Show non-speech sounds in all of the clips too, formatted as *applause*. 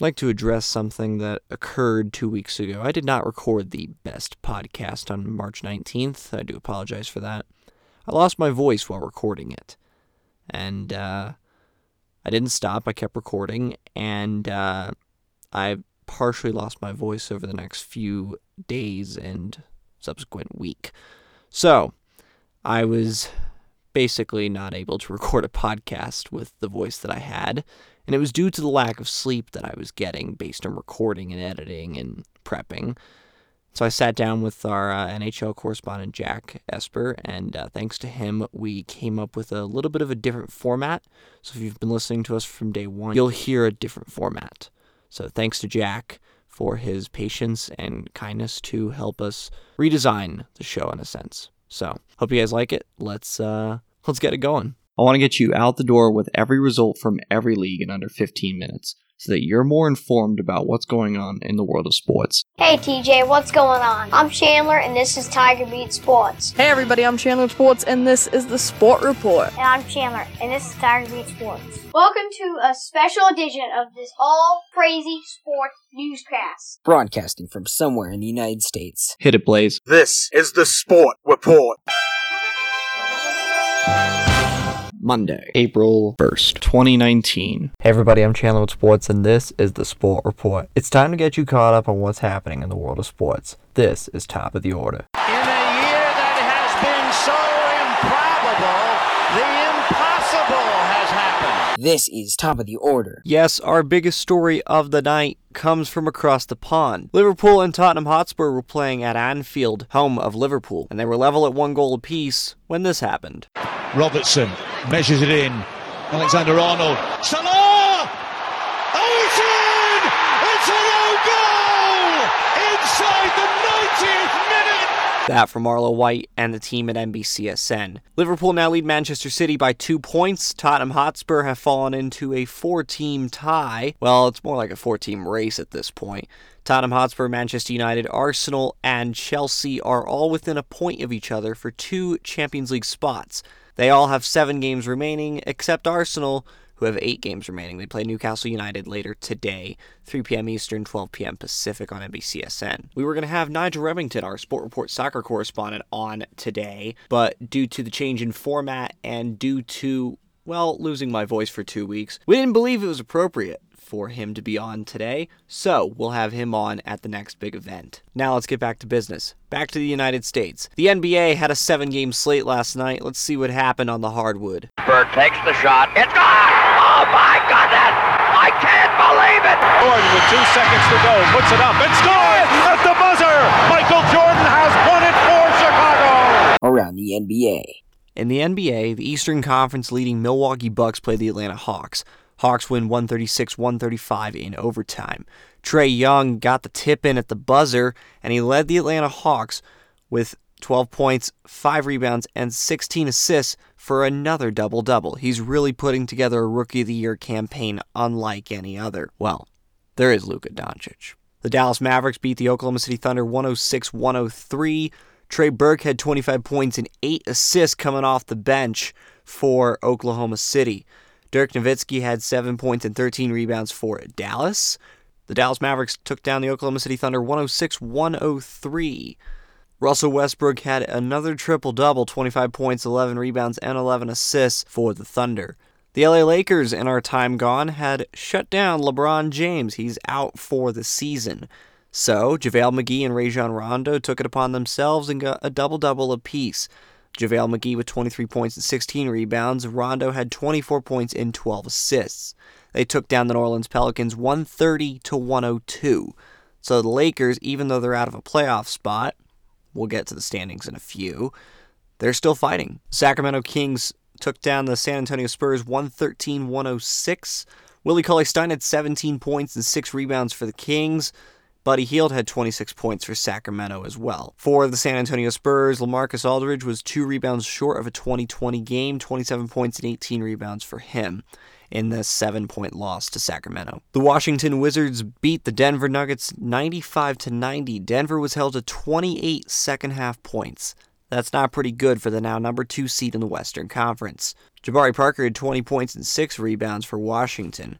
Like to address something that occurred two weeks ago. I did not record the best podcast on March 19th. I do apologize for that. I lost my voice while recording it. And uh, I didn't stop, I kept recording, and uh, I partially lost my voice over the next few days and subsequent week. So, I was basically not able to *laughs* record a podcast with the voice that I had, and it was due to the lack of sleep that I was getting based on recording and editing and prepping. So I sat down with our uh, NHL correspondent Jack Esper, and uh, thanks to him, we came up with a little bit of a different format. So if you've been listening to us from day one, you'll hear a different format. So thanks to Jack for his patience and kindness to help us redesign the show in a sense. So hope you guys like it. Let's uh, let's get it going. I want to get you out the door with every result from every league in under 15 minutes so that you're more informed about what's going on in the world of sports. Hey TJ, what's going on? I'm Chandler and this is Tiger Beat Sports. Hey everybody, I'm Chandler Sports and this is the Sport Report. And I'm Chandler and this is Tiger Beat Sports. Welcome to a special edition of this all crazy sports newscast. Broadcasting from somewhere in the United States. Hit it, Blaze. This is the Sport Report. Monday, April 1st, 2019. Hey everybody, I'm Chandler with Sports and this is the Sport Report. It's time to get you caught up on what's happening in the world of sports. This is top of the order. In a year that has been so improbable, the impossible has happened. This is top of the order. Yes, our biggest story of the night comes from across the pond. Liverpool and Tottenham Hotspur were playing at Anfield, home of Liverpool, and they were level at one goal apiece when this happened. Robertson measures it in. Alexander Arnold. Salah! Oh, it's in! It's an own goal! Inside the 90th minute! That from Arlo White and the team at NBCSN. Liverpool now lead Manchester City by two points. Tottenham Hotspur have fallen into a four team tie. Well, it's more like a four team race at this point. Tottenham Hotspur, Manchester United, Arsenal, and Chelsea are all within a point of each other for two Champions League spots. They all have seven games remaining, except Arsenal, who have eight games remaining. They play Newcastle United later today, 3 p.m. Eastern, 12 p.m. Pacific on NBCSN. We were going to have Nigel Remington, our Sport Report soccer correspondent, on today, but due to the change in format and due to well, losing my voice for two weeks, we didn't believe it was appropriate for him to be on today, so we'll have him on at the next big event. Now let's get back to business. Back to the United States. The NBA had a seven game slate last night. Let's see what happened on the hardwood. Bird takes the shot. It's gone! Oh my goodness! I can't believe it! Jordan with two seconds to go puts it up and scores at the buzzer! Michael Jordan has won it for Chicago! Around the NBA. In the NBA, the Eastern Conference leading Milwaukee Bucks play the Atlanta Hawks. Hawks win 136 135 in overtime. Trae Young got the tip in at the buzzer, and he led the Atlanta Hawks with 12 points, 5 rebounds, and 16 assists for another double double. He's really putting together a Rookie of the Year campaign unlike any other. Well, there is Luka Doncic. The Dallas Mavericks beat the Oklahoma City Thunder 106 103. Trey Burke had 25 points and 8 assists coming off the bench for Oklahoma City. Dirk Nowitzki had 7 points and 13 rebounds for Dallas. The Dallas Mavericks took down the Oklahoma City Thunder 106 103. Russell Westbrook had another triple double 25 points, 11 rebounds, and 11 assists for the Thunder. The LA Lakers, in our time gone, had shut down LeBron James. He's out for the season. So, JaVale McGee and Rajon Rondo took it upon themselves and got a double double apiece. JaVale McGee with 23 points and 16 rebounds. Rondo had 24 points and 12 assists. They took down the New Orleans Pelicans 130 to 102. So the Lakers, even though they're out of a playoff spot, we'll get to the standings in a few, they're still fighting. Sacramento Kings took down the San Antonio Spurs 113 106. Willie Cauley Stein had 17 points and 6 rebounds for the Kings. Buddy Hield had 26 points for Sacramento as well. For the San Antonio Spurs, Lamarcus Aldridge was two rebounds short of a 2020 game, 27 points and 18 rebounds for him in the seven point loss to Sacramento. The Washington Wizards beat the Denver Nuggets 95 to 90. Denver was held to 28 second half points. That's not pretty good for the now number two seed in the Western Conference. Jabari Parker had 20 points and six rebounds for Washington.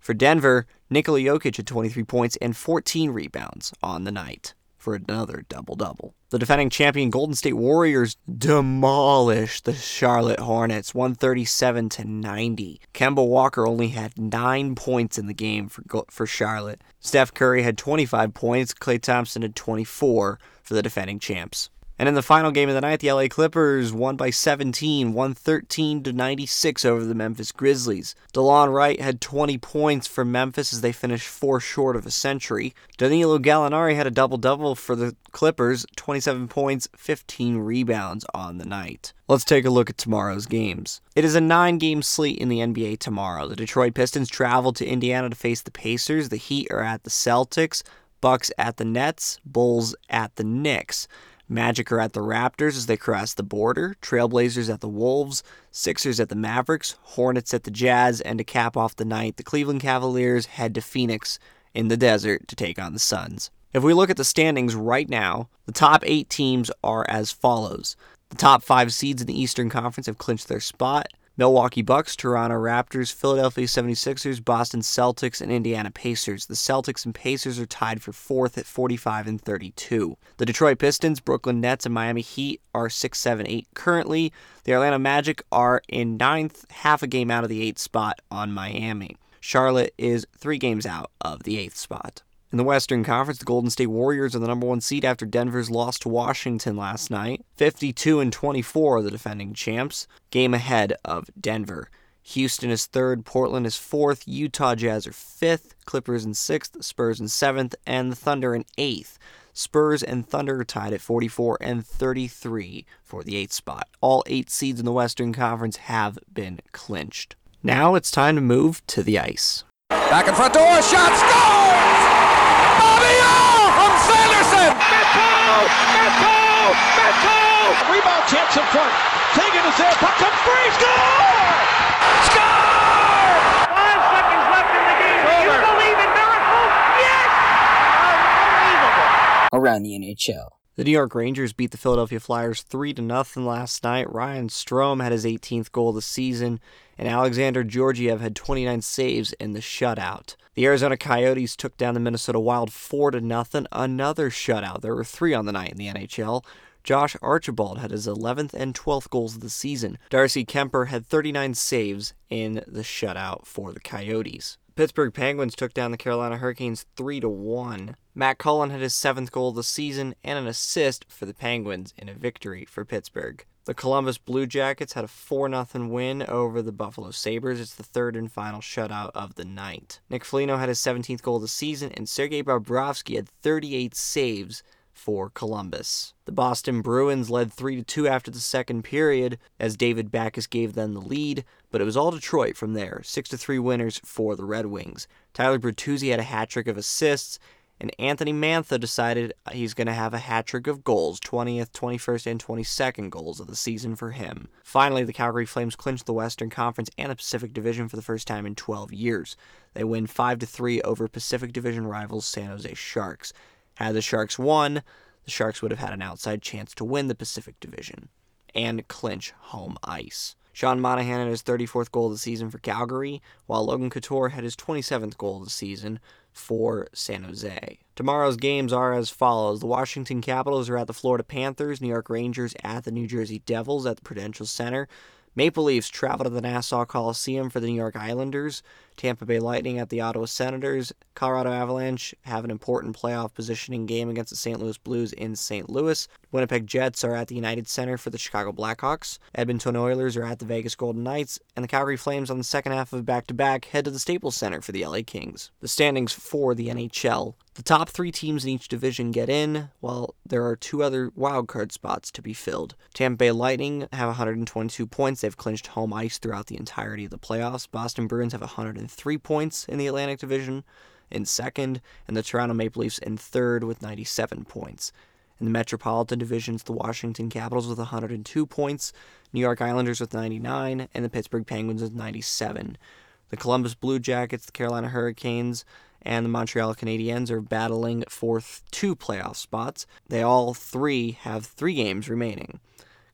For Denver, Nikola Jokic had 23 points and 14 rebounds on the night for another double double. The defending champion Golden State Warriors demolished the Charlotte Hornets 137 to 90. Kemba Walker only had 9 points in the game for for Charlotte. Steph Curry had 25 points, Klay Thompson had 24 for the defending champs. And in the final game of the night, the LA Clippers won by 17, 113 to 96 over the Memphis Grizzlies. DeLon Wright had 20 points for Memphis as they finished four short of a century. Danilo Gallinari had a double-double for the Clippers, 27 points, 15 rebounds on the night. Let's take a look at tomorrow's games. It is a nine-game slate in the NBA tomorrow. The Detroit Pistons travel to Indiana to face the Pacers. The Heat are at the Celtics. Bucks at the Nets, Bulls at the Knicks. Magic are at the Raptors as they cross the border, Trailblazers at the Wolves, Sixers at the Mavericks, Hornets at the Jazz, and to cap off the night, the Cleveland Cavaliers head to Phoenix in the desert to take on the Suns. If we look at the standings right now, the top eight teams are as follows. The top five seeds in the Eastern Conference have clinched their spot. Milwaukee Bucks, Toronto Raptors, Philadelphia 76ers, Boston Celtics, and Indiana Pacers. The Celtics and Pacers are tied for fourth at 45 and 32. The Detroit Pistons, Brooklyn Nets, and Miami Heat are 6, 7, 8 currently. The Atlanta Magic are in ninth, half a game out of the eighth spot on Miami. Charlotte is three games out of the eighth spot. In the Western Conference, the Golden State Warriors are the number one seed after Denver's loss to Washington last night. 52 and 24 are the defending champs, game ahead of Denver. Houston is third, Portland is fourth, Utah Jazz are fifth, Clippers in sixth, Spurs in seventh, and the Thunder in eighth. Spurs and Thunder are tied at 44 and 33 for the eighth spot. All eight seeds in the Western Conference have been clinched. Now it's time to move to the ice. Back in front door, shot scores! From Sanderson. Beto! Beto! Beto! Rebound chance in front. Kagan is there. Puck comes free. Score! Score! Five seconds left in the game. Do you believe in miracles? Yes! Unbelievable. Around the NHL. The New York Rangers beat the Philadelphia Flyers 3 to nothing last night. Ryan Strome had his 18th goal of the season, and Alexander Georgiev had 29 saves in the shutout. The Arizona Coyotes took down the Minnesota Wild 4 to nothing, another shutout. There were 3 on the night in the NHL. Josh Archibald had his 11th and 12th goals of the season. Darcy Kuemper had 39 saves in the shutout for the Coyotes. Pittsburgh Penguins took down the Carolina Hurricanes 3 to 1. Matt Cullen had his 7th goal of the season and an assist for the Penguins in a victory for Pittsburgh. The Columbus Blue Jackets had a 4 0 win over the Buffalo Sabres. It's the third and final shutout of the night. Nick Foligno had his 17th goal of the season, and Sergei Bobrovsky had 38 saves for Columbus. The Boston Bruins led 3 2 after the second period as David Backes gave them the lead, but it was all Detroit from there. 6 3 winners for the Red Wings. Tyler Bertuzzi had a hat trick of assists, and Anthony Mantha decided he's going to have a hat trick of goals 20th, 21st, and 22nd goals of the season for him. Finally, the Calgary Flames clinched the Western Conference and the Pacific Division for the first time in 12 years. They win 5 3 over Pacific Division rivals San Jose Sharks. Had the Sharks won, the Sharks would have had an outside chance to win the Pacific Division and clinch home ice. Sean Monahan had his 34th goal of the season for Calgary, while Logan Couture had his 27th goal of the season for San Jose. Tomorrow's games are as follows. The Washington Capitals are at the Florida Panthers, New York Rangers at the New Jersey Devils at the Prudential Center, Maple Leafs travel to the Nassau Coliseum for the New York Islanders. Tampa Bay Lightning at the Ottawa Senators. Colorado Avalanche have an important playoff positioning game against the St. Louis Blues in St. Louis. Winnipeg Jets are at the United Center for the Chicago Blackhawks. Edmonton Oilers are at the Vegas Golden Knights. And the Calgary Flames on the second half of back to back head to the Staples Center for the LA Kings. The standings for the NHL the top three teams in each division get in, while there are two other wildcard spots to be filled. Tampa Bay Lightning have 122 points. They've clinched home ice throughout the entirety of the playoffs. Boston Bruins have 103 points in the Atlantic Division in second, and the Toronto Maple Leafs in third with 97 points. In the Metropolitan Divisions, the Washington Capitals with 102 points, New York Islanders with 99, and the Pittsburgh Penguins with 97. The Columbus Blue Jackets, the Carolina Hurricanes, and the Montreal Canadiens are battling for two playoff spots. They all three have three games remaining.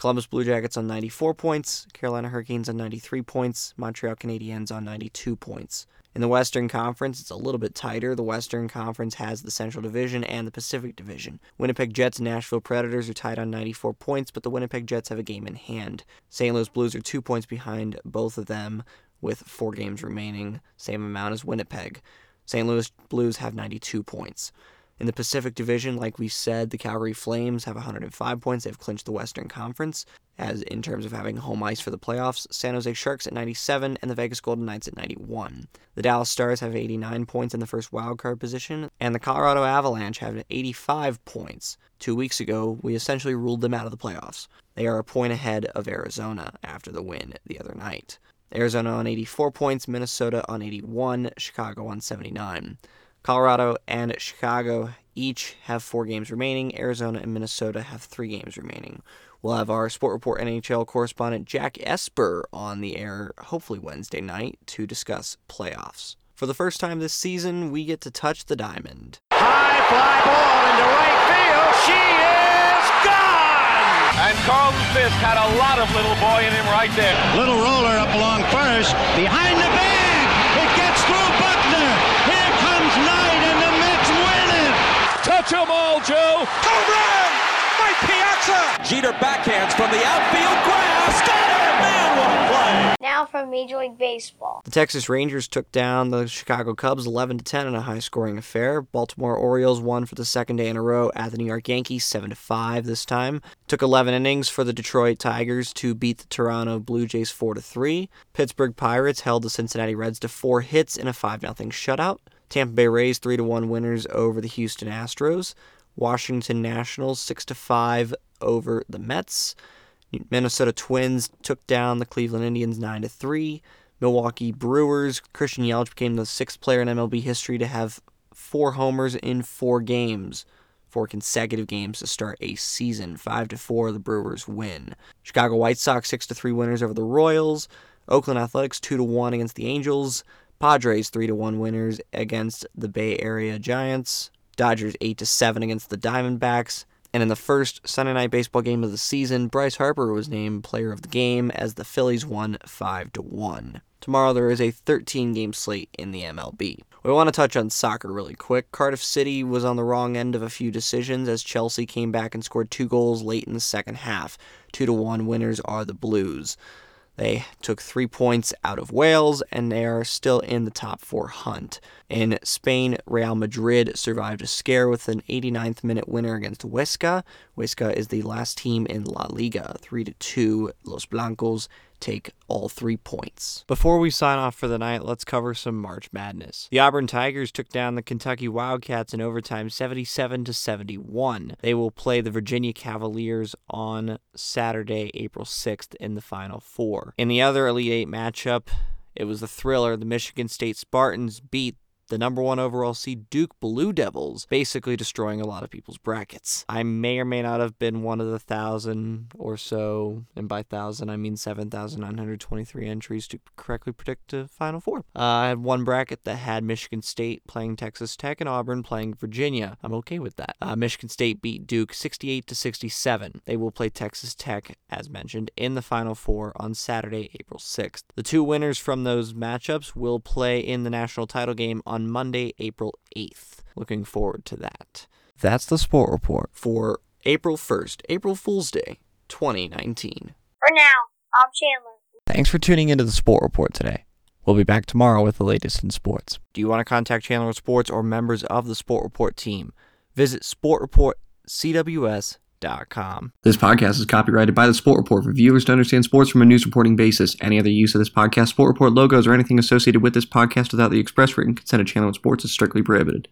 Columbus Blue Jackets on 94 points, Carolina Hurricanes on 93 points, Montreal Canadiens on 92 points. In the Western Conference, it's a little bit tighter. The Western Conference has the Central Division and the Pacific Division. Winnipeg Jets and Nashville Predators are tied on 94 points, but the Winnipeg Jets have a game in hand. St. Louis Blues are two points behind both of them with four games remaining, same amount as Winnipeg. St. Louis Blues have 92 points. In the Pacific Division, like we said, the Calgary Flames have 105 points. They've clinched the Western Conference as in terms of having home ice for the playoffs. San Jose Sharks at 97 and the Vegas Golden Knights at 91. The Dallas Stars have 89 points in the first wildcard position, and the Colorado Avalanche have 85 points. Two weeks ago, we essentially ruled them out of the playoffs. They are a point ahead of Arizona after the win the other night. Arizona on 84 points, Minnesota on 81, Chicago on 79. Colorado and Chicago each have four games remaining. Arizona and Minnesota have three games remaining. We'll have our Sport Report NHL correspondent Jack Esper on the air hopefully Wednesday night to discuss playoffs. For the first time this season, we get to touch the diamond. High fly ball into right field. She is gone! And Carlton Fisk had a lot of little boy in him right there. Little roller up along first. Behind the bag. It gets through Buckner. Here comes Knight and the Mets win it. Touch 'em all, Joe. Home run! Mike Piazza! Jeter backhands from the outfield grass. Got it! Man, what a play! Now from Major League Baseball. The Texas Rangers took down the Chicago Cubs 11 to 10 in a high-scoring affair. Baltimore Orioles won for the second day in a row at the New York Yankees 7 to 5 this time. Took 11 innings for the Detroit Tigers to beat the Toronto Blue Jays 4 to 3. Pittsburgh Pirates held the Cincinnati Reds to 4 hits in a 5 0 shutout. Tampa Bay Rays 3 to 1 winners over the Houston Astros. Washington Nationals 6 to 5 over the Mets. Minnesota Twins took down the Cleveland Indians 9 to 3. Milwaukee Brewers, Christian Yelich became the sixth player in MLB history to have four homers in four games, four consecutive games to start a season. 5 to 4 the Brewers win. Chicago White Sox 6 to 3 winners over the Royals. Oakland Athletics 2 to 1 against the Angels. Padres 3 to 1 winners against the Bay Area Giants. Dodgers 8 to 7 against the Diamondbacks. And in the first Sunday night baseball game of the season, Bryce Harper was named player of the game as the Phillies won 5 to 1. Tomorrow there is a 13 game slate in the MLB. We want to touch on soccer really quick. Cardiff City was on the wrong end of a few decisions as Chelsea came back and scored two goals late in the second half. 2 to 1 winners are the Blues. They took three points out of Wales and they are still in the top four hunt. In Spain, Real Madrid survived a scare with an 89th minute winner against Huesca. Huesca is the last team in La Liga. 3 to 2, Los Blancos take all three points. Before we sign off for the night, let's cover some March Madness. The Auburn Tigers took down the Kentucky Wildcats in overtime 77 to 71. They will play the Virginia Cavaliers on Saturday, April 6th in the Final Four. In the other Elite Eight matchup, it was the thriller. The Michigan State Spartans beat the number one overall seed Duke Blue Devils, basically destroying a lot of people's brackets. I may or may not have been one of the thousand or so, and by thousand I mean 7,923 entries to correctly predict a Final Four. Uh, I had one bracket that had Michigan State playing Texas Tech and Auburn playing Virginia. I'm okay with that. Uh, Michigan State beat Duke 68 to 67. They will play Texas Tech, as mentioned, in the Final Four on Saturday, April 6th. The two winners from those matchups will play in the national title game on Monday, April 8th. Looking forward to that. That's the Sport Report for April 1st, April Fool's Day, 2019. For now, I'm Chandler. Thanks for tuning into the Sport Report today. We'll be back tomorrow with the latest in sports. Do you want to contact Chandler Sports or members of the Sport Report team? Visit sportreportcws.com. This podcast is copyrighted by the Sport Report for viewers to understand sports from a news reporting basis. Any other use of this podcast, Sport Report logos, or anything associated with this podcast without the express written consent of Chandler Sports is strictly prohibited.